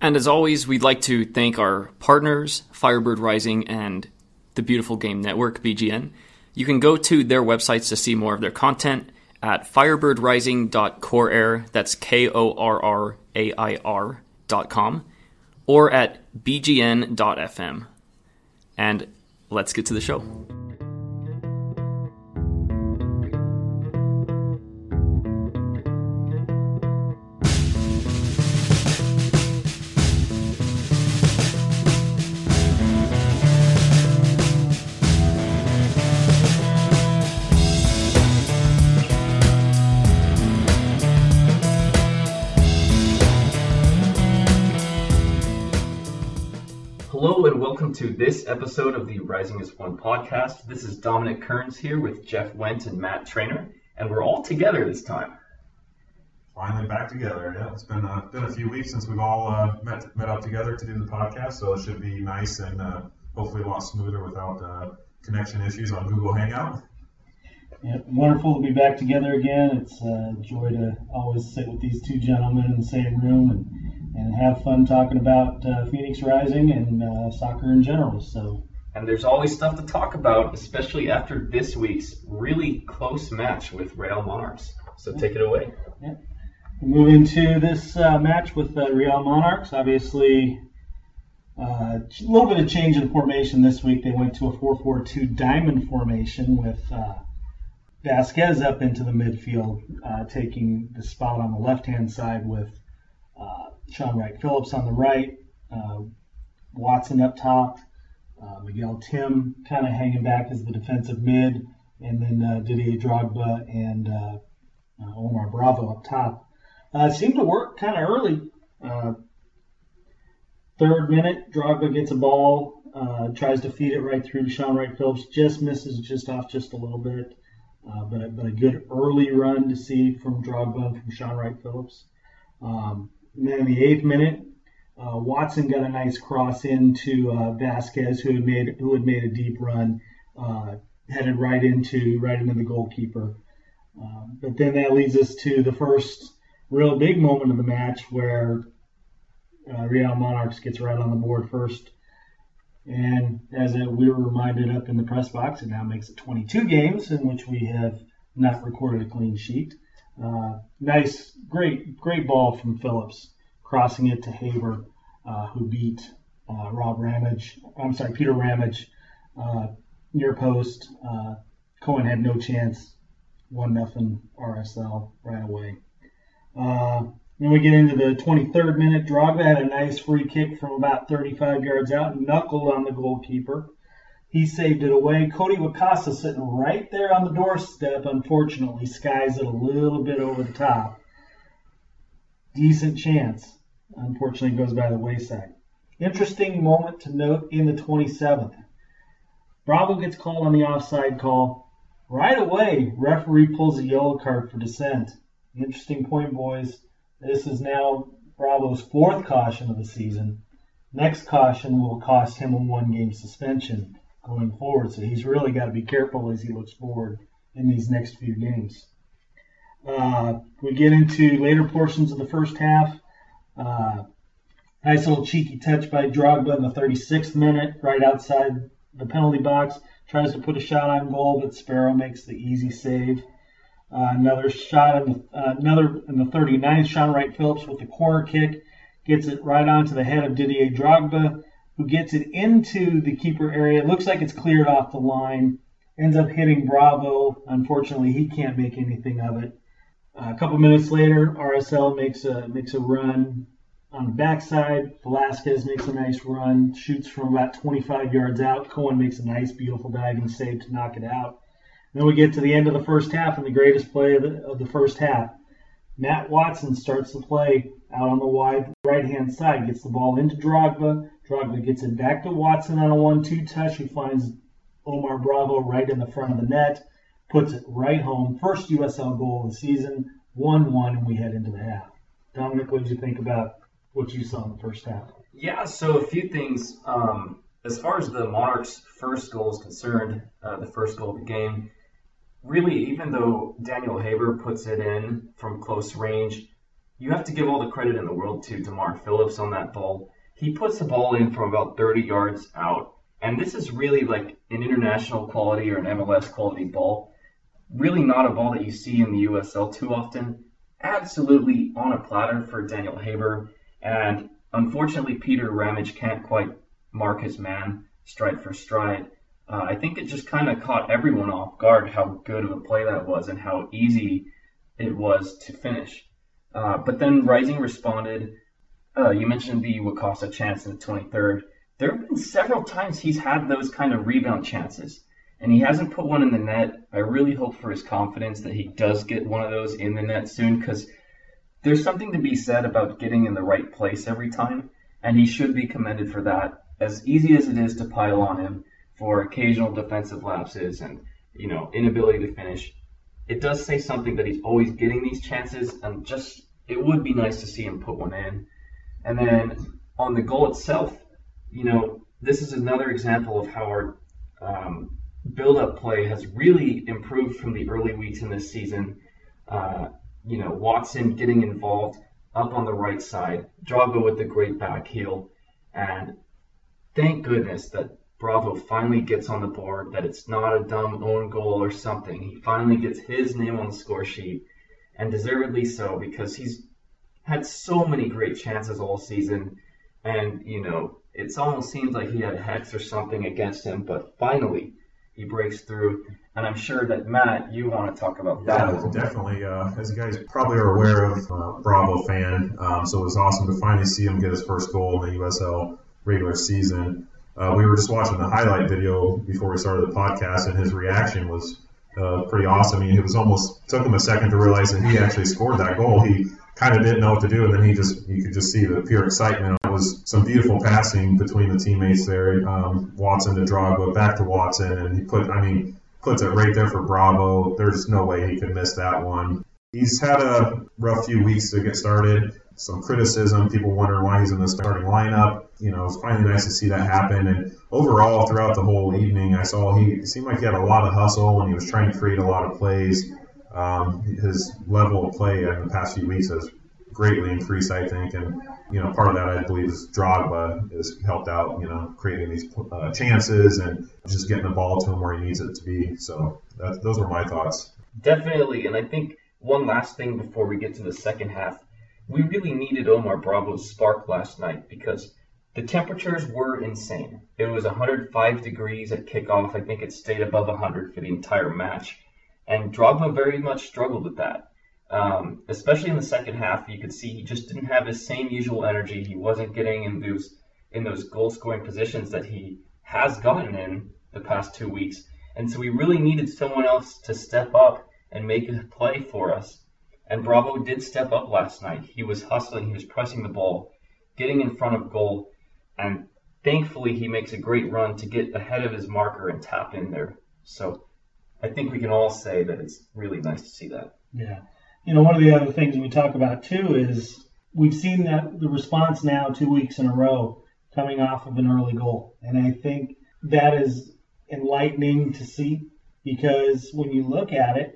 And as always, we'd like to thank our partners, Firebird Rising and the Beautiful Game Network, BGN. You can go to their websites to see more of their content at firebirdrising.corair, that's K O R R A I R dot com, or at bgn.fm. And let's get to the show. Episode of the Rising as One podcast. This is Dominic Kearns here with Jeff Went and Matt Trainer, and we're all together this time. Finally back together. Yeah, it's been uh, been a few weeks since we've all uh, met met up together to do the podcast, so it should be nice and uh, hopefully a lot smoother without uh, connection issues on Google Hangout. Yeah, wonderful to be back together again. It's uh, a joy to always sit with these two gentlemen in the same room and, and have fun talking about uh, Phoenix Rising and uh, soccer in general. So, And there's always stuff to talk about, especially after this week's really close match with Real Monarchs. So take it away. we move into this uh, match with the Real Monarchs. Obviously, uh, a little bit of change in formation this week. They went to a 4-4-2 diamond formation with uh, Vasquez up into the midfield, uh, taking the spot on the left-hand side with uh, Shaun Wright Phillips on the right, uh, Watson up top, uh, Miguel Tim kind of hanging back as the defensive mid, and then uh, Didier Drogba and uh, uh, Omar Bravo up top. Uh, seemed to work kind of early. Uh, third minute, Drogba gets a ball, uh, tries to feed it right through to Shaun Wright Phillips, just misses just off just a little bit. But, a, but a good early run to see from Drogba and from Shaun Wright Phillips. Um, and then in the eighth minute, uh, Watson got a nice cross into uh, Vasquez, who had made who had made a deep run, uh, headed right into right into the goalkeeper. Um, but then that leads us to the first real big moment of the match, where uh, Real Monarchs gets right on the board first. And as we were reminded up in the press box, it now makes it 22 games in which we have not recorded a clean sheet. Uh, nice, great, great ball from Phillips, crossing it to Haber, uh, who beat uh, Rob Ramage. I'm sorry, Peter Ramage, uh, near post. Cohen had no chance. One nothing RSL right away. Then we get into the 23rd minute. Drogba had a nice free kick from about 35 yards out, knuckled on the goalkeeper. He saved it away. Cody Wakasa sitting right there on the doorstep, unfortunately, skies it a little bit over the top. Decent chance. Unfortunately, goes by the wayside. Interesting moment to note in the 27th. Bravo gets called on the offside call. Right away, referee pulls a yellow card for dissent. Interesting point, boys. This is now Bravo's fourth caution of the season. Next caution will cost him a one game suspension going forward, so he's really got to be careful as he looks forward in these next few games. Uh, we get into later portions of the first half. Uh, nice little cheeky touch by Drogba in the 36th minute, right outside the penalty box. Tries to put a shot on goal, but Sparrow makes the easy save. Uh, another shot in the uh, another in the 39th. Shaun Wright Phillips with the corner kick gets it right onto the head of Didier Drogba, who gets it into the keeper area. It looks like it's cleared off the line. Ends up hitting Bravo. Unfortunately, he can't make anything of it. A couple minutes later, RSL makes a makes a run on the backside. Velasquez makes a nice run, shoots from about 25 yards out. Cohen makes a nice, beautiful diving save to knock it out. Then we get to the end of the first half and the greatest play of the, of the first half. Matt Watson starts the play out on the wide right hand side, gets the ball into Drogba. Drogba gets it back to Watson on a 1 2 touch, He finds Omar Bravo right in the front of the net, puts it right home. First USL goal of the season, 1 1, and we head into the half. Dominic, what did you think about what you saw in the first half? Yeah, so a few things. Um, as far as the Monarchs' first goal is concerned, uh, the first goal of the game, really, even though Daniel Haber puts it in from close range, you have to give all the credit in the world to DeMar Phillips on that ball. He puts the ball in from about 30 yards out. And this is really like an international quality or an MLS quality ball. Really not a ball that you see in the USL too often. Absolutely on a platter for Daniel Haber. And unfortunately, Peter Ramage can't quite mark his man stride for stride. Uh, I think it just kind of caught everyone off guard how good of a play that was and how easy it was to finish. Uh, but then Rising responded. Uh, you mentioned the Wakasa chance in the 23rd. There have been several times he's had those kind of rebound chances, and he hasn't put one in the net. I really hope for his confidence that he does get one of those in the net soon because there's something to be said about getting in the right place every time, and he should be commended for that. As easy as it is to pile on him for occasional defensive lapses and you know inability to finish, it does say something that he's always getting these chances, and just it would be nice to see him put one in. And then on the goal itself, you know, this is another example of how our um, build-up play has really improved from the early weeks in this season. Uh, you know, Watson getting involved up on the right side, Drogba with the great back heel, and thank goodness that Bravo finally gets on the board, that it's not a dumb own goal or something. He finally gets his name on the score sheet, and deservedly so, because he's had so many great chances all season. And, you know, it almost seems like he had a hex or something against him, but finally he breaks through. And I'm sure that Matt, you want to talk about that. Yeah, definitely. Uh, as you guys probably are aware of, uh, Bravo fan, um, so it was awesome to finally see him get his first goal in the USL regular season. Uh, we were just watching the highlight video before we started the podcast, and his reaction was uh, pretty awesome. I mean, it was almost took him a second to realize that he actually scored that goal. He kind of didn't know what to do, and then he just you could just see the pure excitement. Was some beautiful passing between the teammates there. Um, Watson to Drogba, back to Watson, and he put I mean puts it right there for Bravo. There's no way he could miss that one. He's had a rough few weeks to get started some criticism, people wondering why he's in the starting lineup. You know, it's finally nice to see that happen. And overall, throughout the whole evening, I saw he seemed like he had a lot of hustle and he was trying to create a lot of plays. Um, his level of play in the past few weeks has greatly increased, I think. And, you know, part of that, I believe, is Drogba has helped out, you know, creating these uh, chances and just getting the ball to him where he needs it to be. So that, those were my thoughts. Definitely. And I think one last thing before we get to the second half we really needed Omar Bravo's spark last night because the temperatures were insane. It was 105 degrees at kickoff. I think it stayed above 100 for the entire match. And Drogba very much struggled with that. Um, especially in the second half, you could see he just didn't have his same usual energy. He wasn't getting in those in those goal scoring positions that he has gotten in the past two weeks. And so we really needed someone else to step up and make a play for us. And Bravo did step up last night. He was hustling, he was pressing the ball, getting in front of goal, and thankfully he makes a great run to get ahead of his marker and tap in there. So I think we can all say that it's really nice to see that. Yeah. You know, one of the other things we talk about too is we've seen that the response now two weeks in a row coming off of an early goal. And I think that is enlightening to see because when you look at it,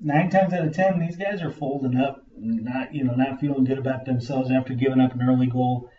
nine times out of ten, these guys are folding up, not you know, not feeling good about themselves after giving up an early goal.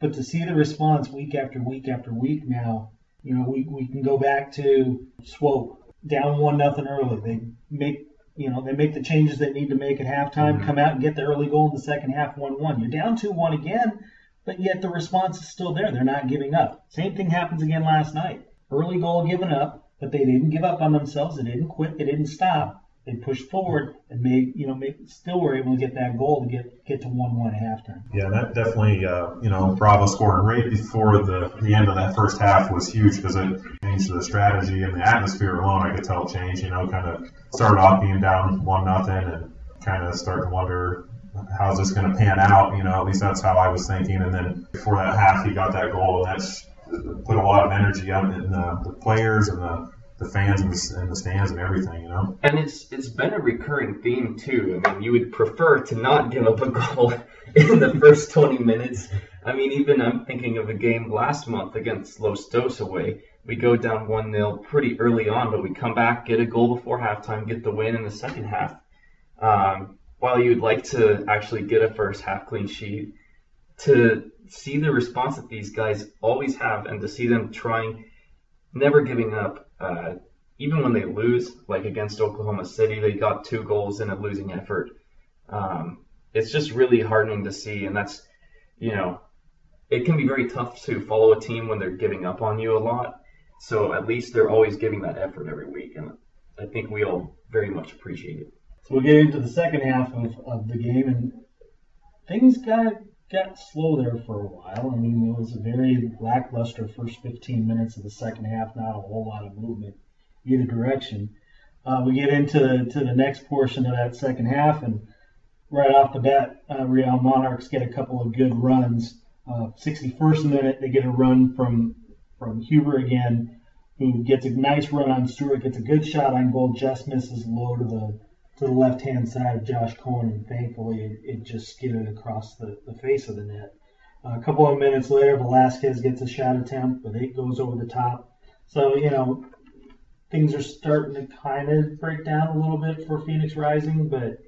But to see the response week after week after week now, you know, we, we can go back to Swope down one nothing early. They make you know they make the changes they need to make at halftime, mm-hmm. come out and get the early goal in the second half, one one. You're down two one again, but yet the response is still there. They're not giving up. Same thing happens again last night. Early goal given up, but they didn't give up on themselves. They didn't quit. They didn't stop they pushed forward and made you know still were able to get that goal to get get to one one halftime. Yeah, that definitely uh, you know Bravo scoring right before the the end of that first half was huge because it changed the strategy and the atmosphere alone. I could tell changed. You know, kind of started off being down one nothing and kind of start to wonder how's this going to pan out. You know, at least that's how I was thinking. And then before that half, he got that goal and that's put a lot of energy out in the, the players and the the fans and the, and the stands and everything, you know. And it's it's been a recurring theme too. I mean, you would prefer to not give up a goal in the first 20 minutes. I mean, even I'm thinking of a game last month against Los Dos away. We go down 1 0 pretty early on, but we come back, get a goal before halftime, get the win in the second half. Um, while you'd like to actually get a first half clean sheet, to see the response that these guys always have and to see them trying, never giving up, uh, even when they lose, like against Oklahoma City, they got two goals in a losing effort. Um, it's just really heartening to see, and that's, you know, it can be very tough to follow a team when they're giving up on you a lot. So at least they're always giving that effort every week, and I think we all very much appreciate it. So we'll get into the second half of, of the game, and things got got slow there for a while. I mean, it was a very lackluster first 15 minutes of the second half, not a whole lot of movement either direction. Uh, we get into to the next portion of that second half, and right off the bat, uh, Real Monarchs get a couple of good runs. Uh, 61st minute, they get a run from from Huber again, who gets a nice run on Stewart, gets a good shot on goal, just misses low to the to the left hand side of Josh Cohen, and thankfully it, it just skidded across the, the face of the net. Uh, a couple of minutes later, Velasquez gets a shot attempt, but it goes over the top. So, you know, things are starting to kind of break down a little bit for Phoenix Rising, but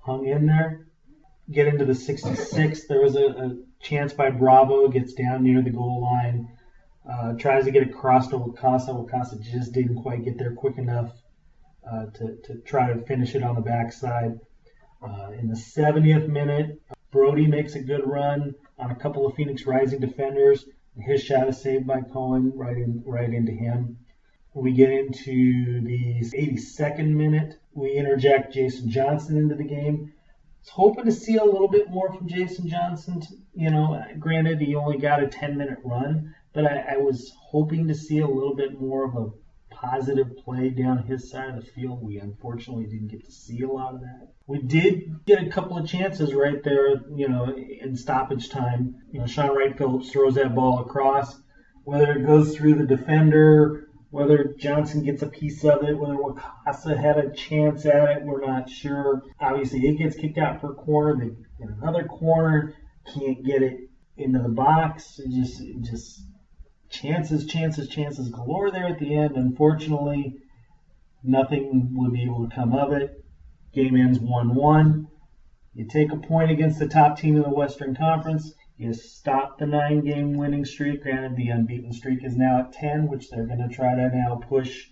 hung in there. Get into the 66th. There was a, a chance by Bravo, gets down near the goal line, uh, tries to get across to Wakasa. Wakasa just didn't quite get there quick enough uh, to, to try to finish it on the backside. Uh, in the 70th minute, Brody makes a good run on a couple of Phoenix Rising defenders. His shot is saved by Cohen right in right into him. We get into the 82nd minute. We interject Jason Johnson into the game. I was hoping to see a little bit more from Jason Johnson. You know, granted he only got a 10 minute run, but I, I was hoping to see a little bit more of a positive play down his side of the field. We unfortunately didn't get to see a lot of that. We did get a couple of chances right there, you know, in stoppage time. You know, Shaun Wright Phillips throws that ball across. Whether it goes through the defender, whether Johnson gets a piece of it, whether Wakasa had a chance at it, we're not sure. Obviously, it gets kicked out for a corner. They get another corner, can't get it into the box. It just, it just chances, chances, chances galore there at the end. Unfortunately, nothing would be able to come of it. Game ends 1 1. You take a point against the top team in the Western Conference. You stop the nine game winning streak. Granted, the unbeaten streak is now at 10, which they're going to try to now push,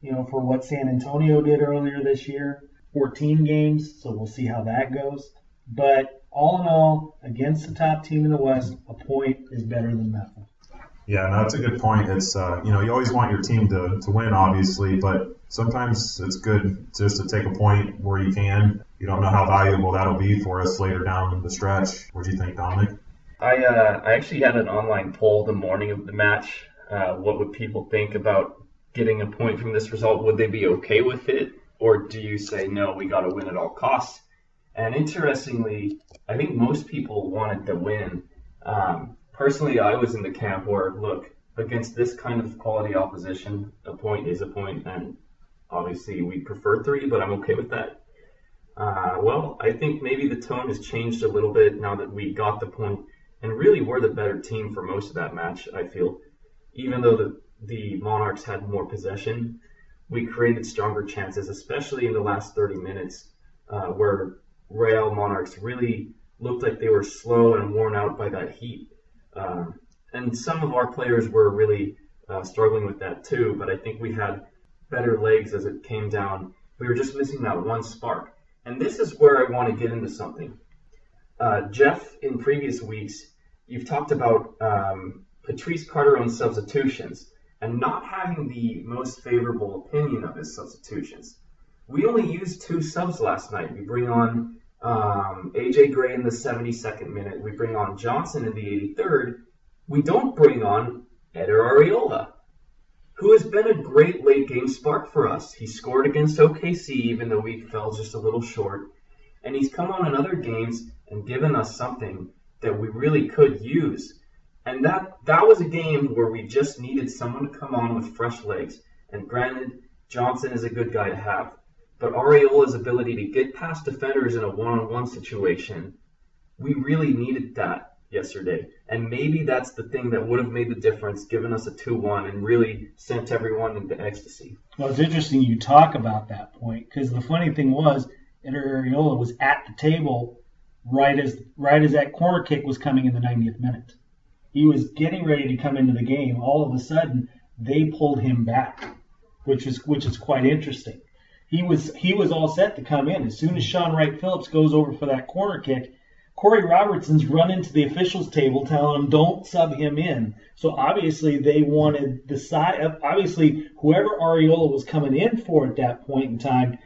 you know, for what San Antonio did earlier this year 14 games. So we'll see how that goes. But all in all, against the top team in the West, a point is better than nothing. Yeah, no, that's a good point. It's uh, you know you always want your team to, to win, obviously, but sometimes it's good just to take a point where you can. You don't know how valuable that'll be for us later down the stretch. What do you think, Dominic? I uh, I actually had an online poll the morning of the match. Uh, what would people think about getting a point from this result? Would they be okay with it, or do you say no? We got to win at all costs. And interestingly, I think most people wanted to win. Um, personally, I was in the camp where, look, against this kind of quality opposition, a point is a point, and obviously we prefer three, but I'm okay with that. Uh, well, I think maybe the tone has changed a little bit now that we got the point, and really we're the better team for most of that match. I feel, even though the the Monarchs had more possession, we created stronger chances, especially in the last 30 minutes, uh, where Real Monarchs really looked like they were slow and worn out by that heat. Um, and some of our players were really uh, struggling with that too, but I think we had better legs as it came down. We were just missing that one spark. And this is where I want to get into something. Uh, Jeff, in previous weeks, you've talked about um, Patrice Carteron's substitutions and not having the most favorable opinion of his substitutions. We only used two subs last night. We bring on um, AJ Gray in the 72nd minute. We bring on Johnson in the 83rd. We don't bring on Eder Arreola, who has been a great late game spark for us. He scored against OKC, even though we fell just a little short. And he's come on in other games and given us something that we really could use. And that that was a game where we just needed someone to come on with fresh legs. And granted, Johnson is a good guy to have. But Arreola's ability to get past defenders in a one-on-one situation, we really needed that yesterday. And maybe that's the thing that would have made the difference, given us a 2-1 and really sent everyone into ecstasy. Well, it's interesting you talk about that point because the funny thing was, Arriola was at the table right as right as that corner kick was coming in the 90th minute. He was getting ready to come into the game. All of a sudden, they pulled him back, which is which is quite interesting. He was he was all set to come in as soon as Shaun Wright-Phillips goes over for that corner kick. Corey Robertson's running to the officials table telling him don't sub him in. So obviously they wanted the side. Obviously, whoever Arreola was coming in for at that point in time,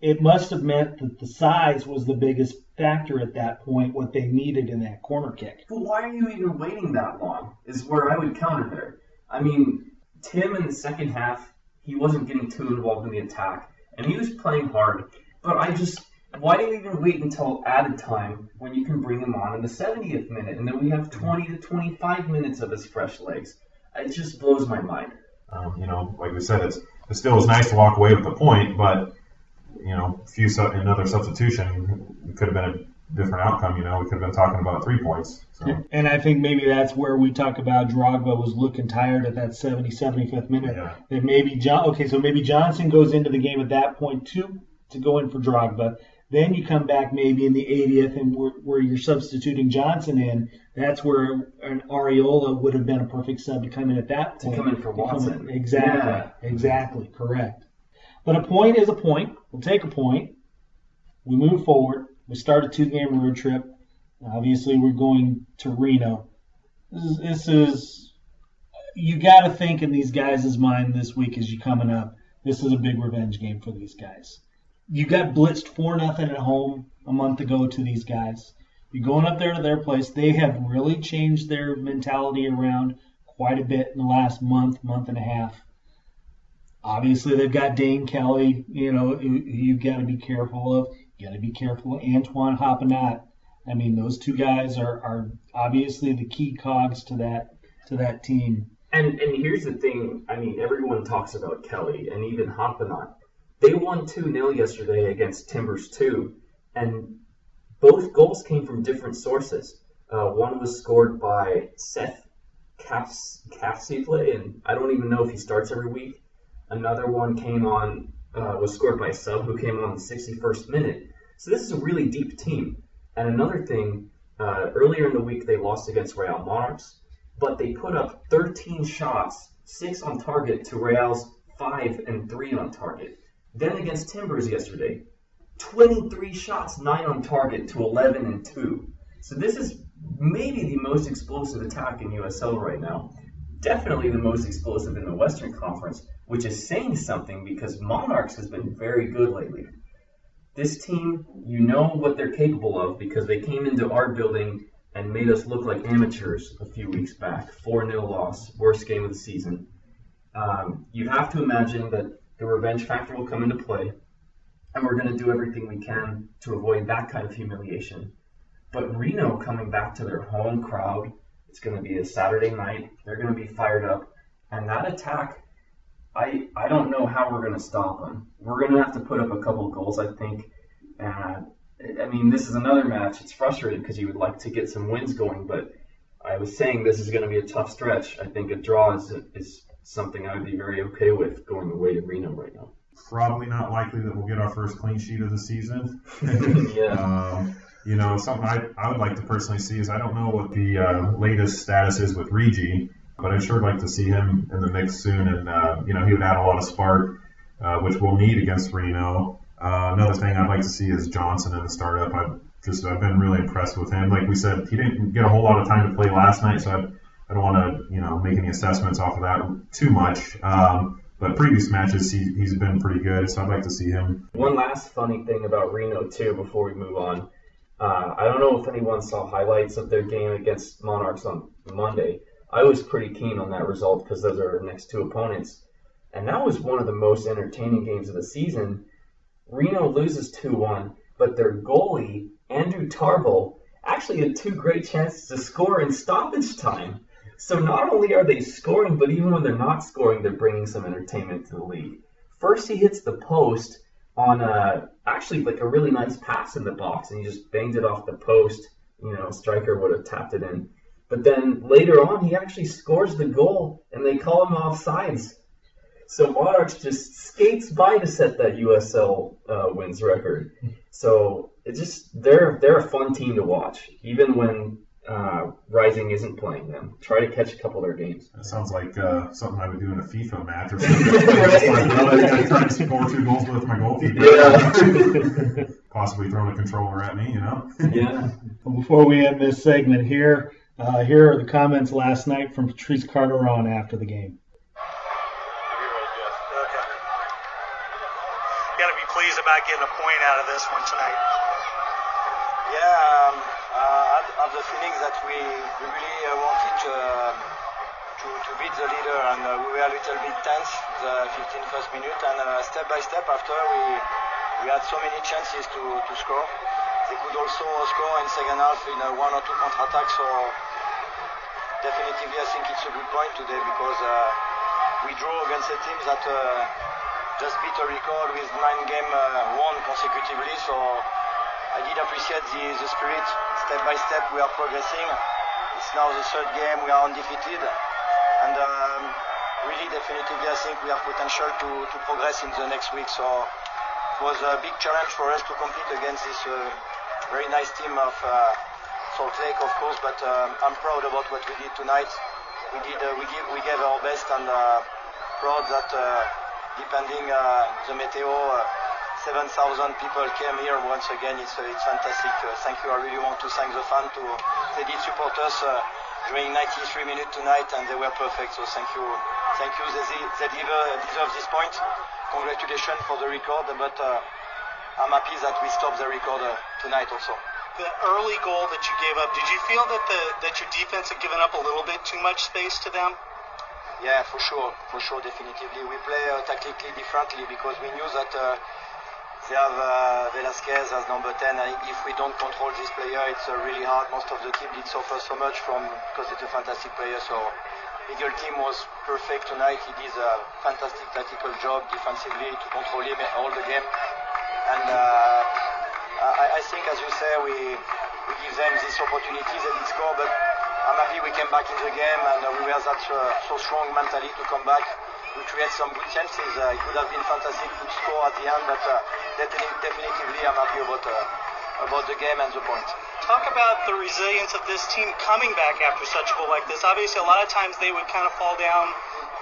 it must have meant that the size was the biggest factor at that point. What they needed in that corner kick. But why are you even waiting that long? Is where I would counter there. I mean, Tim in the second half, he wasn't getting too involved in the attack, and he was playing hard. But I just why do you even wait until added time when you can bring him on in the 70th minute and then we have 20 to 25 minutes of his fresh legs? It just blows my mind. Um, you know, like we said, it's it still is nice to walk away with the point, but you know, a few su- another substitution could have been a different outcome. You know, we could have been talking about three points. So. And I think maybe that's where we talk about Drogba was looking tired at that 70, 75th minute. Yeah. That maybe John. Okay, so maybe Johnson goes into the game at that point too to go in for Drogba. Then you come back maybe in the 80th, and where, where you're substituting Johnson in. That's where an Arreola would have been a perfect sub to come in at that To point. come in for To come Watson. Exactly. Yeah. Exactly. Correct. But a point is a point. We'll take a point. We move forward. We start a two-game road trip. Obviously, we're going to Reno. This is, this is you got to think in these guys' mind this week as you're coming up. This is a big revenge game for these guys. You got blitzed four nothing at home a month ago to these guys. You're going up there to their place. They have really changed their mentality around quite a bit in the last month, month and a half. Obviously, they've got Dane Kelly. You know, you've got to be careful of. You got to be careful Antoine Hoppenot. I mean, those two guys are, are obviously the key cogs to that to that team. And and here's the thing. I mean, everyone talks about Kelly and even Hoppenot. They won 2 0 yesterday against Timbers 2, and both goals came from different sources. Uh, one was scored by Seth Caps, Capsiple, and I don't even know if he starts every week. Another one came on, uh, was scored by a sub who came on the 61st minute. So this is a really deep team. And another thing, uh, earlier in the week they lost against Real Monarchs, but they put up 13 shots, six on target to Real's five and three on target. Then against Timbers yesterday, 23 shots, nine on target to 11 and two. So this is maybe the most explosive attack in USL right now. Definitely the most explosive in the Western Conference, which is saying something because Monarchs has been very good lately. This team, you know what they're capable of because they came into our building and made us look like amateurs a few weeks back. 4 0 loss, worst game of the season. Um, you have to imagine that the revenge factor will come into play, and we're going to do everything we can to avoid that kind of humiliation. But Reno coming back to their home crowd, it's going to be a Saturday night. They're going to be fired up, and that attack, I I don't know how we're going to stop them. We're going to have to put up a couple goals, I think. And I mean, this is another match. It's frustrating because you would like to get some wins going, but I was saying this is going to be a tough stretch. I think a draw is is something I would be very okay with going away to Reno right now. Probably not likely that we'll get our first clean sheet of the season. Yeah. Um, you know, something I, I would like to personally see is I don't know what the uh, latest status is with Regi, but I'd sure like to see him in the mix soon. And, uh, you know, he would add a lot of spark, uh, which we'll need against Reno. Uh, another thing I'd like to see is Johnson in the startup. I've just I've been really impressed with him. Like we said, he didn't get a whole lot of time to play last night, so I, I don't want to you know make any assessments off of that too much. Um, but previous matches, he, he's been pretty good, so I'd like to see him. One last funny thing about Reno too, before we move on. Uh, I don't know if anyone saw highlights of their game against Monarchs on Monday. I was pretty keen on that result because those are our next two opponents, and that was one of the most entertaining games of the season. Reno loses 2-1, but their goalie Andrew Tarbell actually had two great chances to score in stoppage time. So not only are they scoring, but even when they're not scoring, they're bringing some entertainment to the league. First, he hits the post on a actually like a really nice pass in the box, and he just banged it off the post. You know, striker would have tapped it in. But then later on, he actually scores the goal, and they call him offsides. So Monarchs just skates by to set that USL uh, wins record. So it's just they're they're a fun team to watch, even when uh, Rising isn't playing them. Try to catch a couple of their games. That sounds like uh, something I would do in a FIFA match or something. Just like, well, gotta to score two goals with my goalkeeper. Yeah. Possibly throwing a controller at me, you know? yeah. Before we end this segment here, uh, here are the comments last night from Patrice Carteron after the game. Okay. Got to be pleased about getting a point out of this one tonight. Yeah, um, uh, I have the feeling that we, we really uh, wanted to, um, to, to beat the leader and uh, we were a little bit tense the 15 first minute and uh, step by step after we, we had so many chances to, to score. They could also score in second half in uh, one or two counter-attacks so definitely I think it's a good point today because uh, we draw against a team that uh, just beat a record with nine game uh, won consecutively so I did appreciate the, the spirit. Step by step, we are progressing. It's now the third game, we are undefeated. And um, really, definitely I think we have potential to, to progress in the next week. So it was a big challenge for us to compete against this uh, very nice team of uh, Salt Lake, of course. But um, I'm proud about what we did tonight. We did, uh, we, give, we gave our best, and uh, proud that uh, depending uh, the meteo. Uh, 7,000 people came here once again. It's, it's fantastic. Thank you. I really want to thank the fans. To, they did support us during 93 minutes tonight, and they were perfect. So thank you. Thank you. They, they deserve, deserve this point. Congratulations for the record. But I'm happy that we stopped the record uh, tonight also. The early goal that you gave up, did you feel that the that your defense had given up a little bit too much space to them? Yeah, for sure, for sure, definitively. We play uh, tactically differently because we knew that uh, they have uh, Velasquez as number 10. And if we don't control this player, it's uh, really hard. Most of the team did suffer so much from because it's a fantastic player. So Eagle team was perfect tonight. He did a fantastic tactical job defensively to control him all the game. And uh, I, I think, as you say, we we give them these opportunities. They did score, but I'm happy we came back in the game and uh, we were that uh, so strong mentally to come back. We create some good chances. It would have been fantastic to score at the end, but definitely, definitively I'm happy about about the game and the point. Talk about the resilience of this team coming back after such a goal like this. Obviously, a lot of times they would kind of fall down,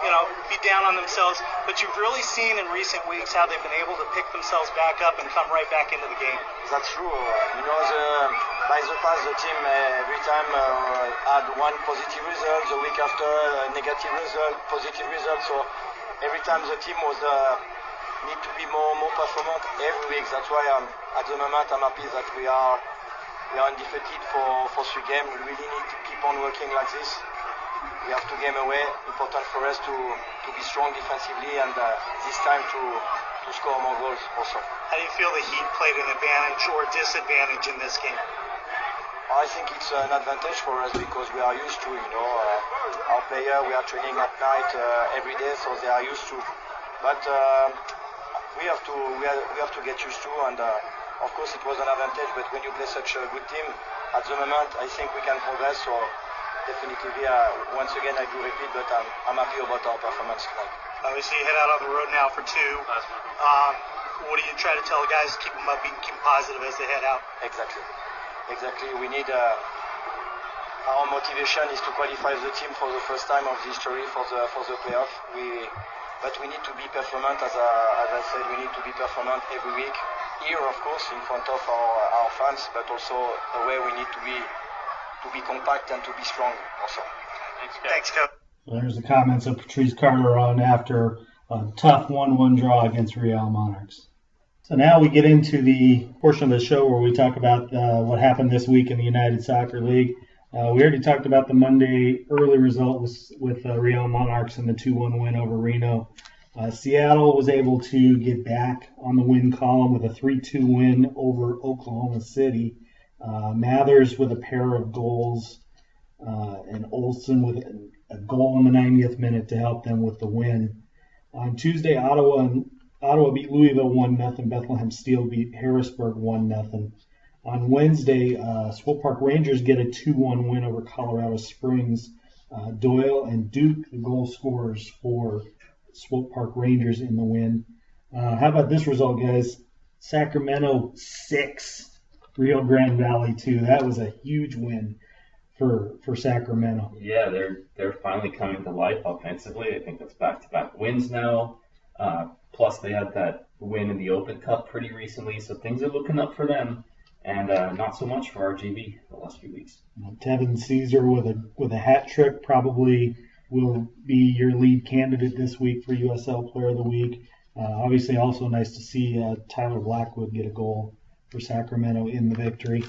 you know, be down on themselves. But you've really seen in recent weeks how they've been able to pick themselves back up and come right back into the game. That's true. You know, the, by the past, the team uh, every time uh, had one positive result, the week after a negative result, positive result. So every time the team was uh, need to be more more performant every week. That's why I'm, at the moment I'm happy that we are we are undefeated for for three games. We really need to keep on working like this. We have two games away. Important for us to to be strong defensively and uh, this time to to score more goals also. How do you feel the Heat played an advantage or disadvantage in this game? I think it's an advantage for us because we are used to, you know, uh, our player, we are training at night uh, every day, so they are used to. But uh, we have to, we, are, we have to get used to, and uh, of course it was an advantage. But when you play such a good team, at the moment, I think we can progress. So definitely, uh, once again, I do repeat, but I'm, I'm happy about our performance tonight. Obviously, you head out on the road now for two. Um, what do you try to tell the guys to keep them up, keep them positive as they head out? Exactly. Exactly. We need. Uh, our motivation is to qualify the team for the first time of the history for the for the playoff. We, but we need to be performant. As, I, as I said, we need to be performant every week. Here, of course, in front of our, our fans, but also away we need to be to be compact and to be strong. Also. Thanks, Coach. There's the comments of Patrice Carteron after a tough 1-1 draw against Real Monarchs. So now we get into the portion of the show where we talk about uh, what happened this week in the United Soccer League. Uh, we already talked about the Monday early result with, with uh, Real Monarchs and the 2-1 win over Reno. Uh, Seattle was able to get back on the win column with a 3-2 win over Oklahoma City. Uh, Mathers with a pair of goals uh, and Olson with a goal in the 90th minute to help them with the win. On Tuesday, Ottawa Ottawa beat Louisville 1 0. Bethlehem Steel beat Harrisburg 1 0. On Wednesday, uh, Swope Park Rangers get a 2 1 win over Colorado Springs. Uh, Doyle and Duke, the goal scorers for Swope Park Rangers in the win. Uh, how about this result, guys? Sacramento six, Rio Grande Valley two. That was a huge win for for Sacramento. Yeah, they're they're finally coming to life offensively. I think that's back to back wins now. Uh, plus, they had that win in the Open Cup pretty recently, so things are looking up for them, and uh, not so much for RGV the last few weeks. Tevin Caesar with a with a hat trick probably will be your lead candidate this week for USL Player of the Week. Uh, obviously, also nice to see uh, Tyler Blackwood get a goal for Sacramento in the victory.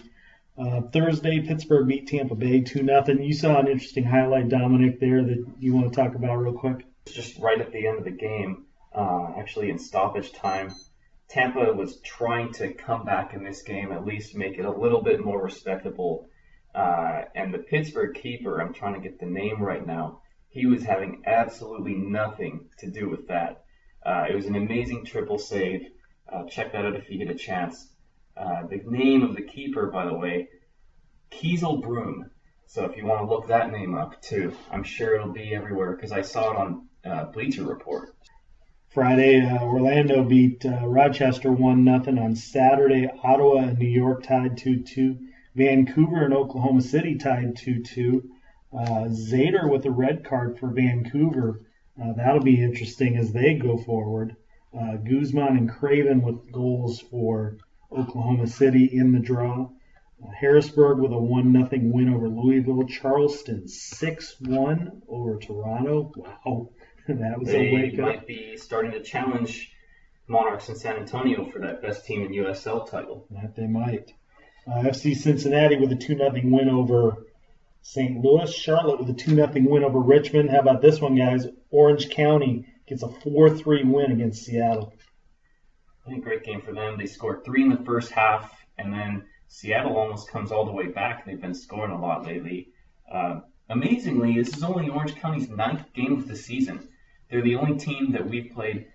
Uh, Thursday, Pittsburgh beat Tampa Bay 2 0. You saw an interesting highlight, Dominic, there that you want to talk about real quick? Just right at the end of the game, uh, actually in stoppage time, Tampa was trying to come back in this game, at least make it a little bit more respectable. Uh, and the Pittsburgh keeper, I'm trying to get the name right now, he was having absolutely nothing to do with that. Uh, it was an amazing triple save. Uh, check that out if you get a chance. Uh, the name of the keeper, by the way, Keasel Broome. So if you want to look that name up too, I'm sure it'll be everywhere because I saw it on uh, Bleacher Report. Friday, uh, Orlando beat uh, Rochester 1 0. On Saturday, Ottawa and New York tied 2 2. Vancouver and Oklahoma City tied 2 2. Uh, Zader with a red card for Vancouver. Uh, that'll be interesting as they go forward. Uh, Guzman and Craven with goals for Oklahoma City in the draw. Uh, Harrisburg with a 1 0 win over Louisville. Charleston 6 1 over Toronto. Wow, that was they a wake up. might be starting to challenge Monarchs in San Antonio for that best team in USL title. That they might. Uh, FC Cincinnati with a 2 0 win over St. Louis. Charlotte with a 2 0 win over Richmond. How about this one, guys? Orange County gets a 4 3 win against Seattle. Think great game for them. They scored three in the first half, and then Seattle almost comes all the way back. They've been scoring a lot lately. Uh, amazingly, this is only Orange County's ninth game of the season. They're the only team that we've played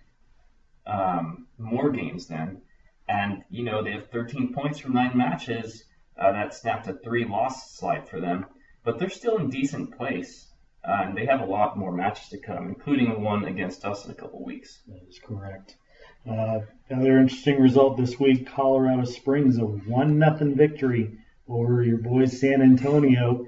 um, more games than, and you know they have 13 points from nine matches. Uh, that snapped a three-loss slide for them, but they're still in decent place, uh, and they have a lot more matches to come, including one against us in a couple weeks. That is correct. Uh, another interesting result this week Colorado Springs, a 1 0 victory over your boys San Antonio.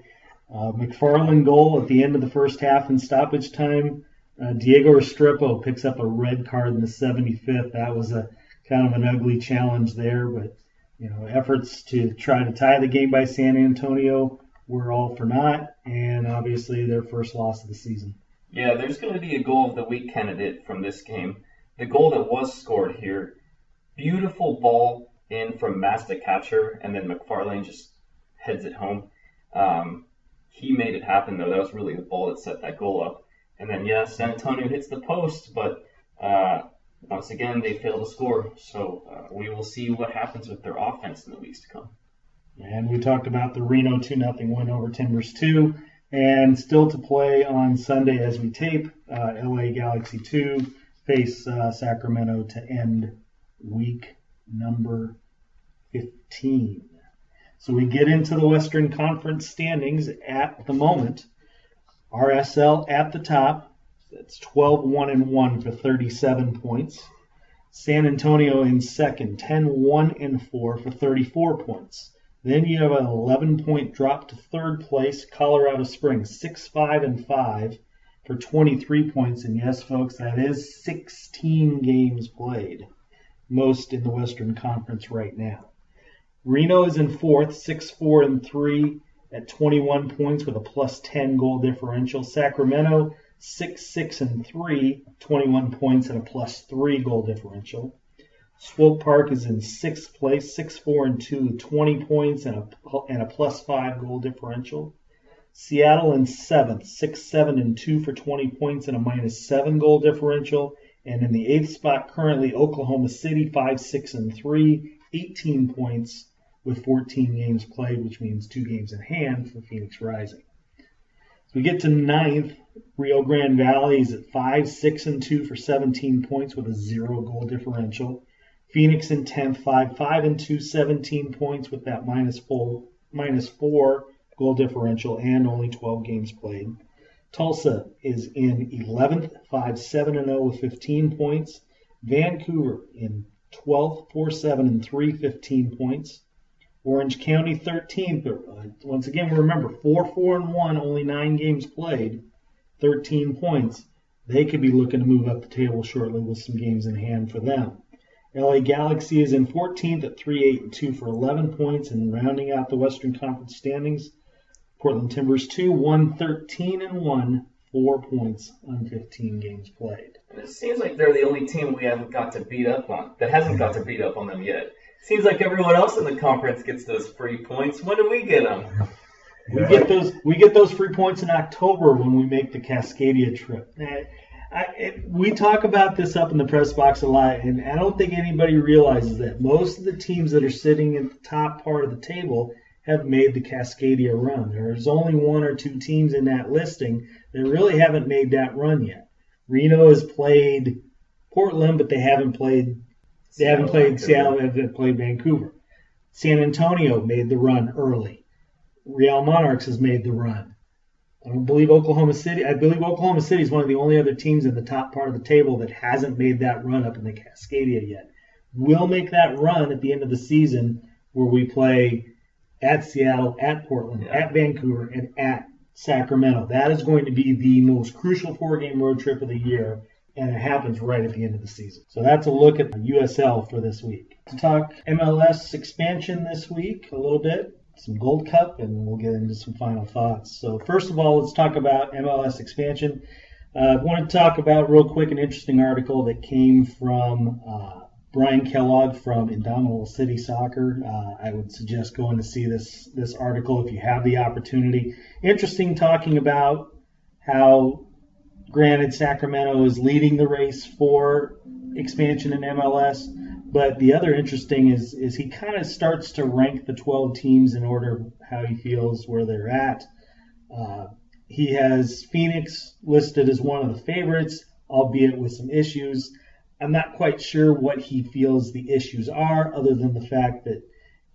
Uh, McFarland goal at the end of the first half in stoppage time. Uh, Diego Restrepo picks up a red card in the 75th. That was a kind of an ugly challenge there, but you know efforts to try to tie the game by San Antonio were all for naught, and obviously their first loss of the season. Yeah, there's going to be a goal of the week candidate from this game. The goal that was scored here, beautiful ball in from Masta catcher, and then McFarlane just heads it home. Um, he made it happen though. That was really the ball that set that goal up. And then yeah, San Antonio hits the post, but uh, once again they fail to score. So uh, we will see what happens with their offense in the weeks to come. And we talked about the Reno 2 0 win over Timbers 2. And still to play on Sunday as we tape, uh, LA Galaxy 2 face uh, Sacramento to end week number 15. So we get into the Western Conference standings at the moment. RSL at the top. That's 12 1 and 1 for 37 points. San Antonio in second, 10 1 and 4 for 34 points. Then you have an 11 point drop to third place, Colorado Springs, 6 5 and 5 for 23 points. And yes, folks, that is 16 games played, most in the Western Conference right now. Reno is in fourth, 6 4 and 3 at 21 points with a plus 10 goal differential. Sacramento, 6 6 and 3, 21 points and a plus 3 goal differential. Swope Park is in sixth place, 6 4 and 2, 20 points and a, and a plus 5 goal differential. Seattle in seventh, 6 7 and 2 for 20 points and a minus 7 goal differential. And in the eighth spot, currently Oklahoma City, 5 6 and 3, 18 points with 14 games played, which means two games in hand for Phoenix Rising. We get to ninth. Rio Grande Valley is at 5 6 and 2 for 17 points with a zero goal differential. Phoenix in 10th, 5 5 and 2, 17 points with that minus four, minus four goal differential and only 12 games played. Tulsa is in 11th, 5 7 and 0 with 15 points. Vancouver in 12th, 4 7 and 3, 15 points. Orange County 13th, but uh, once again, remember 4 4 and 1, only nine games played, 13 points. They could be looking to move up the table shortly with some games in hand for them. LA Galaxy is in 14th at 3 8 and 2 for 11 points, and rounding out the Western Conference standings, Portland Timbers 2, 1 13 and 1, 4 points on 15 games played. And it seems like they're the only team we haven't got to beat up on, that hasn't got to beat up on them yet. Seems like everyone else in the conference gets those free points. When do we get them? We get those we get those free points in October when we make the Cascadia trip. Eh, I, it, we talk about this up in the press box a lot, and I don't think anybody realizes that most of the teams that are sitting at the top part of the table have made the Cascadia run. There's only one or two teams in that listing that really haven't made that run yet. Reno has played Portland, but they haven't played they haven't played Seattle, they haven't played Vancouver. San Antonio made the run early. Real Monarchs has made the run. I don't believe Oklahoma City. I believe Oklahoma City is one of the only other teams in the top part of the table that hasn't made that run up in the Cascadia yet. We'll make that run at the end of the season where we play at Seattle, at Portland, Yeah. at Vancouver, and at Sacramento. That is going to be the most crucial four-game road trip of the year, and it happens right at the end of the season. So that's a look at the USL for this week. To talk MLS expansion this week a little bit, some Gold Cup, and we'll get into some final thoughts. So first of all, let's talk about MLS expansion. Uh, I want to talk about real quick an interesting article that came from uh, Brian Kellogg from Indomitable City Soccer. Uh, I would suggest going to see this this article if you have the opportunity. Interesting talking about how, granted, Sacramento is leading the race for expansion in MLS, but the other interesting is is he kind of starts to rank the 12 teams in order how he feels where they're at. Uh, he has Phoenix listed as one of the favorites, albeit with some issues. I'm not quite sure what he feels the issues are, other than the fact that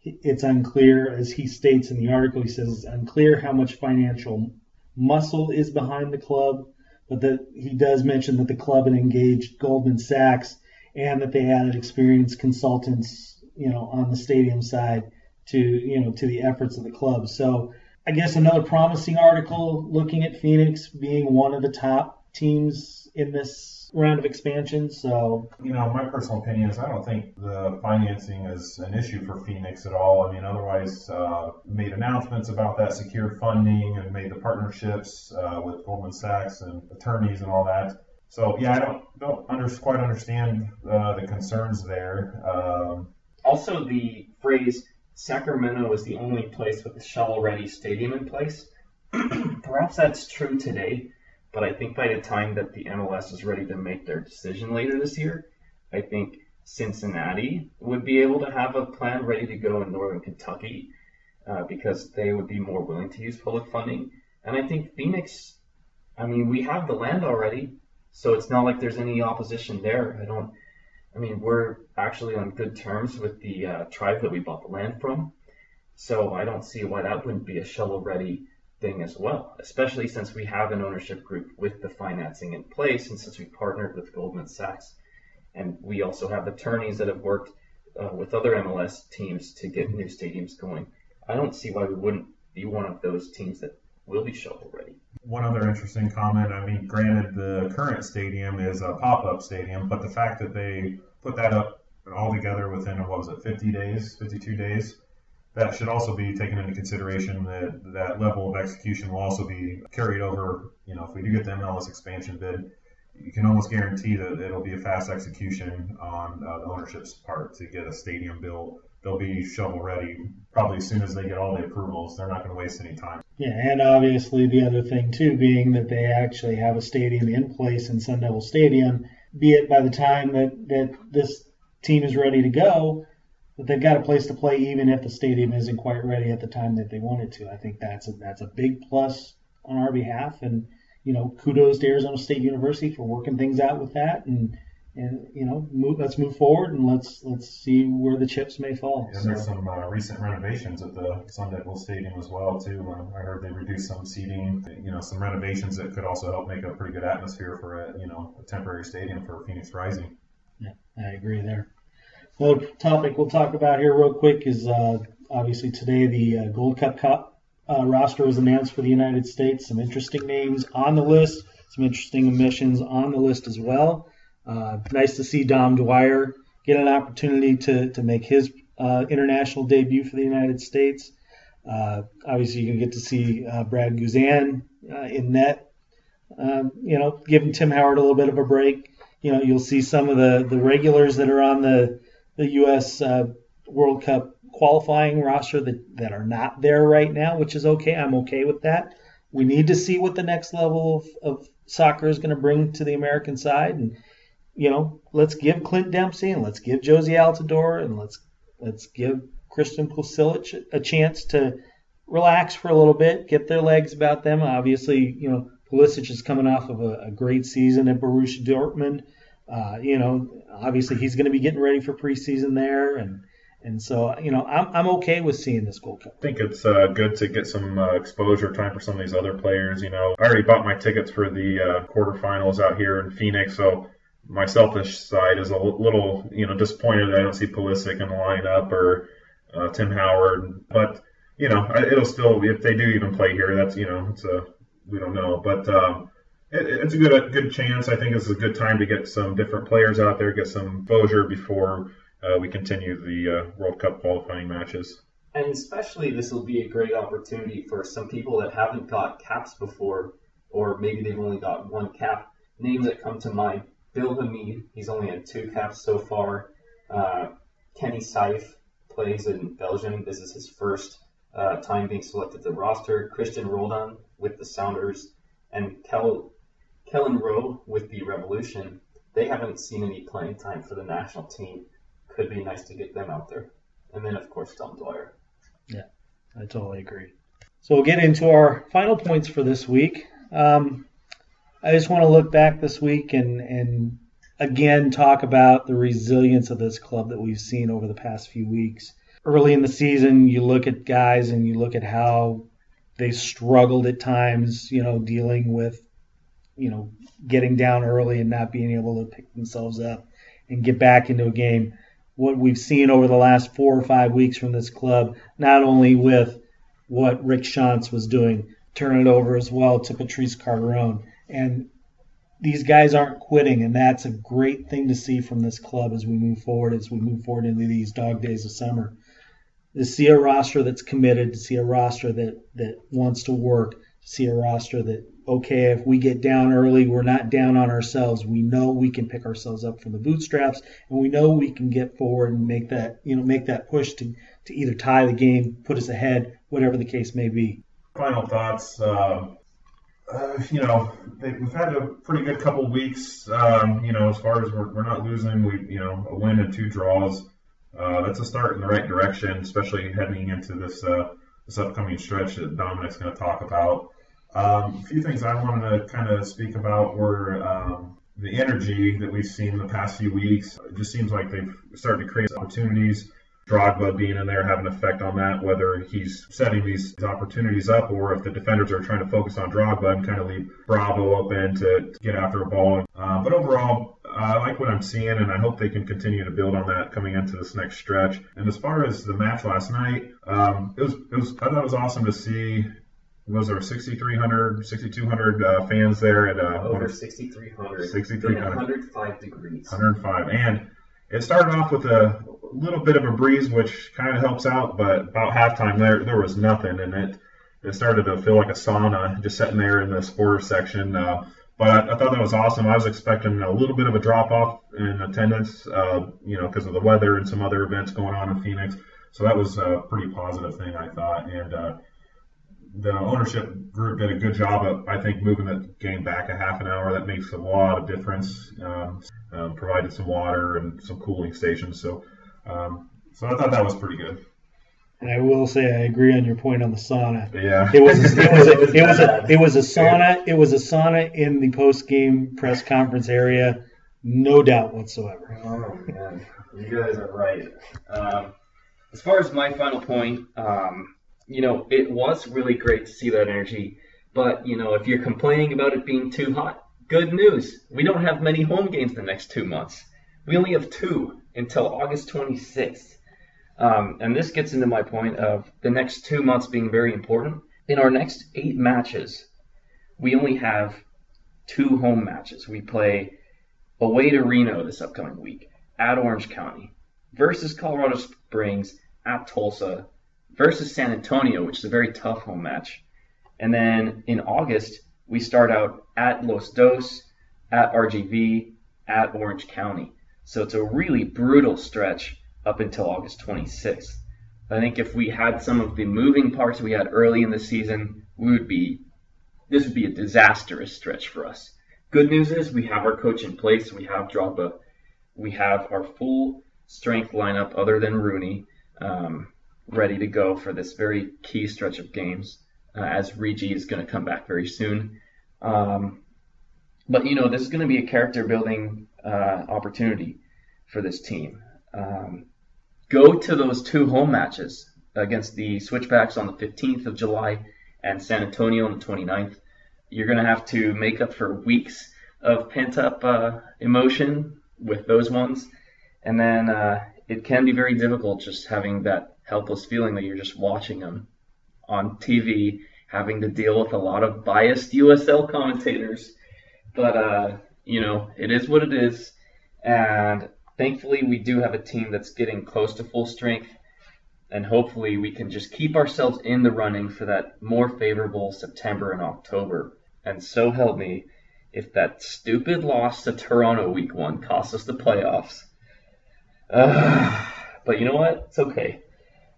it's unclear, as he states in the article, he says it's unclear how much financial muscle is behind the club, but that he does mention that the club had engaged Goldman Sachs and that they added experienced consultants, you know, on the stadium side to, you know, to the efforts of the club. So I guess another promising article looking at Phoenix being one of the top teams in this round of expansion. So You know, my personal opinion is I don't think the financing is an issue for Phoenix at all. I mean, otherwise, uh, made announcements about that secured funding and made the partnerships uh, with Goldman Sachs and attorneys and all that. So yeah, I don't don't under, quite understand uh, the concerns there. Um, Also, the phrase Sacramento is the only place with a shovel-ready stadium in place. Perhaps that's true today, but I think by the time that the MLS is ready to make their decision later this year, I think Cincinnati would be able to have a plan ready to go in Northern Kentucky uh, because they would be more willing to use public funding. And I think Phoenix, I mean, we have the land already, so it's not like there's any opposition there. I don't. I mean, we're actually on good terms with the uh, tribe that we bought the land from, so I don't see why that wouldn't be a shovel-ready thing as well. Especially since we have an ownership group with the financing in place, and since we partnered with Goldman Sachs, and we also have attorneys that have worked uh, with other MLS teams to get new stadiums going. I don't see why we wouldn't be one of those teams that will be shovel-ready. One other interesting comment. I mean, granted, the current stadium is a pop-up stadium, but the fact that they put that up all together within what was it, 50 days, 52 days, that should also be taken into consideration. That that level of execution will also be carried over. You know, if we do get the MLS expansion bid, you can almost guarantee that it'll be a fast execution on uh, the ownership's part to get a stadium built. They'll be shovel ready probably as soon as they get all the approvals. They're not going to waste any time. Yeah, and obviously the other thing too being that they actually have a stadium in place in Sun Devil Stadium, be it by the time that, that this team is ready to go, that they've got a place to play even if the stadium isn't quite ready at the time that they want it to. I think that's a, that's a big plus on our behalf, and you know kudos to Arizona State University for working things out with that, and and you know, move, let's move forward and let's let's see where the chips may fall. And there's some uh, recent renovations at the Sun Devil Stadium as well too. Uh, I heard they reduced some seating, you know, some renovations that could also help make a pretty good atmosphere for a you know a temporary stadium for Phoenix Rising. Yeah, I agree there. Another topic we'll talk about here real quick is uh, obviously today the uh, Gold Cup Cup uh, roster was announced for the United States. Some interesting names on the list, some interesting omissions on the list as well. Uh, nice to see Dom Dwyer get an opportunity to, to make his uh, international debut for the United States. Uh, obviously, you can get to see uh, Brad Guzan uh, in net. Um, you know, giving Tim Howard a little bit of a break. You know, you'll see some of the, the regulars that are on the the U.S. Uh, World Cup qualifying roster that, that are not there right now, which is okay. I'm okay with that. We need to see what the next level of, of soccer is going to bring to the American side, and you know, let's give Clint Dempsey and let's give Jozy Altidore and let's let's give Christian Pulisic a chance to relax for a little bit, get their legs about them. Obviously, you know, Pulisic is coming off of a, a great season at Borussia Dortmund. Uh, you know, obviously he's going to be getting ready for preseason there, and and so you know I'm I'm okay with seeing this Gold Cup. I think it's uh, good to get some uh, exposure time for some of these other players. You know, I already bought my tickets for the uh, quarterfinals out here in Phoenix, so my selfish side is a little, you know, disappointed I don't see Pulisic in the lineup or uh, Tim Howard. But you know, it'll still if they do even play here, that's you know, it's a we don't know, but um, it, it's a good a good chance. I think it's a good time to get some different players out there, get some exposure before uh, we continue the uh, World Cup qualifying matches. And especially, this will be a great opportunity for some people that haven't got caps before, or maybe they've only got one cap. Names that come to mind Bill Hamid, he's only had two caps so far. Uh, Kenny Saief plays in Belgium. This is his first uh, time being selected to the roster. Cristian Roldan with the Sounders and Kel- Kelyn Rowe with the Revolution. They haven't seen any playing time for the national team. Could be nice to get them out there. And then, of course, Dom Dwyer. Yeah, I totally agree. So we'll get into our final points for this week. Um, I just want to look back this week and, and again talk about the resilience of this club that we've seen over the past few weeks. Early in the season, you look at guys and you look at how they struggled at times, you know, dealing with, you know, getting down early and not being able to pick themselves up and get back into a game. What we've seen over the last four or five weeks from this club, not only with what Rick Schantz was doing, turn it over as well to Patrice Carteron and these guys aren't quitting, and that's a great thing to see from this club as we move forward, as we move forward into these dog days of summer. To see a roster that's committed, to see a roster that that wants to work, to see a roster that okay, if we get down early, we're not down on ourselves. We know we can pick ourselves up from the bootstraps, and we know we can get forward and make that you know make that push to to either tie the game, put us ahead, whatever the case may be. Final thoughts. Uh uh, you know, they, we've had a pretty good couple weeks. Um, you know, as far as we're, we're not losing, we you know a win and two draws. Uh, that's a start in the right direction, especially heading into this uh, this upcoming stretch that Dominic's going to talk about. Um, a few things I wanted to kind of speak about were um, the energy that we've seen the past few weeks. It just seems like they've started to create opportunities Drogba being in there have an effect on that, whether he's setting these opportunities up or if the defenders are trying to focus on Drogba and kind of leave Bravo open to, to get after a ball. Uh, but overall, I like what I'm seeing, and I hope they can continue to build on that coming into this next stretch. And as far as the match last night, um, it was it was I thought it was awesome to see. Was there 6,300, 6,200 uh, fans there at uh, over 6,300, 6,300, 105 degrees, 105, and it started off with a little bit of a breeze, which kind of helps out, but about halftime there there was nothing, and it it started to feel like a sauna just sitting there in the supporter section. Uh, but I, I, thought that was awesome. I was expecting a little bit of a drop off in attendance, uh, you know, because of the weather and some other events going on in Phoenix. So that was a pretty positive thing, I thought. And uh, the ownership group did a good job of, I think, moving the game back a half an hour. That makes a lot of difference. Um, um, provided some water and some cooling stations. So, um, so I thought that was pretty good. And I will say I agree on your point on the sauna. Yeah, it was a, it was a, it was a, it was a sauna. It was a sauna in the post game press conference area. No doubt whatsoever. Oh man, you guys are right. Um, as far as my final point, um, you know, it was really great to see that energy. But you know, if you're complaining about it being too hot, good news. We don't have many home games the next two months. We only have two until August 26th. Um, and this gets into my point of the next two months being very important. In our next eight matches, we only have two home matches. We play away to Reno this upcoming week, at Orange County, versus Colorado Springs, at Tulsa, versus San Antonio, which is a very tough home match. And then in August, we start out at Los Dos, at RGV, at Orange County. So it's a really brutal stretch up until August 26th. I think if we had some of the moving parts we had early in the season, we would be this would be a disastrous stretch for us. Good news is we have our coach in place. We have Drogba. We have our full strength lineup other than Rooney um, ready to go for this very key stretch of games uh, as Regi is going to come back very soon. Um, but you know this is going to be a character building uh, opportunity for this team. Um, go to those two home matches against the Switchbacks on the 15th of July and San Antonio on the 29th. You're going to have to make up for weeks of pent up uh, emotion with those ones. And then uh, it can be very difficult just having that helpless feeling that you're just watching them on TV, having to deal with a lot of biased USL commentators. But, uh, you know, it is what it is. And thankfully, we do have a team that's getting close to full strength, and hopefully, we can just keep ourselves in the running for that more favorable September and October. And so help me, if that stupid loss to Toronto week one costs us the playoffs. Uh, but you know what? It's okay.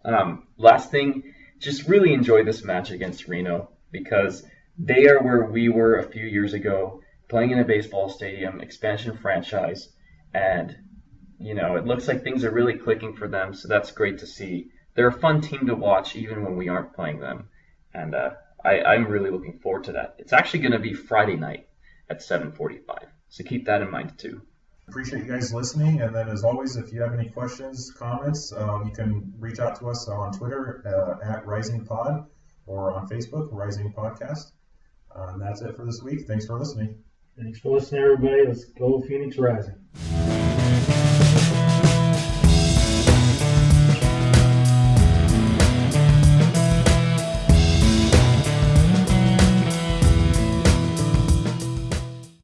Um, last thing, just really enjoy this match against Reno because they are where we were a few years ago, playing in a baseball stadium, expansion franchise, and you know, it looks like things are really clicking for them, so that's great to see. They're a fun team to watch even when we aren't playing them, and uh, I, I'm really looking forward to that. It's actually going to be Friday night at 7:45, so keep that in mind too. Appreciate you guys listening, and then as always, if you have any questions, comments, um, you can reach out to us on Twitter uh, at Rising Pod or on Facebook, Rising Podcast. Uh, and that's it for this week. Thanks for listening. Thanks for listening, everybody. Let's go Phoenix Rising.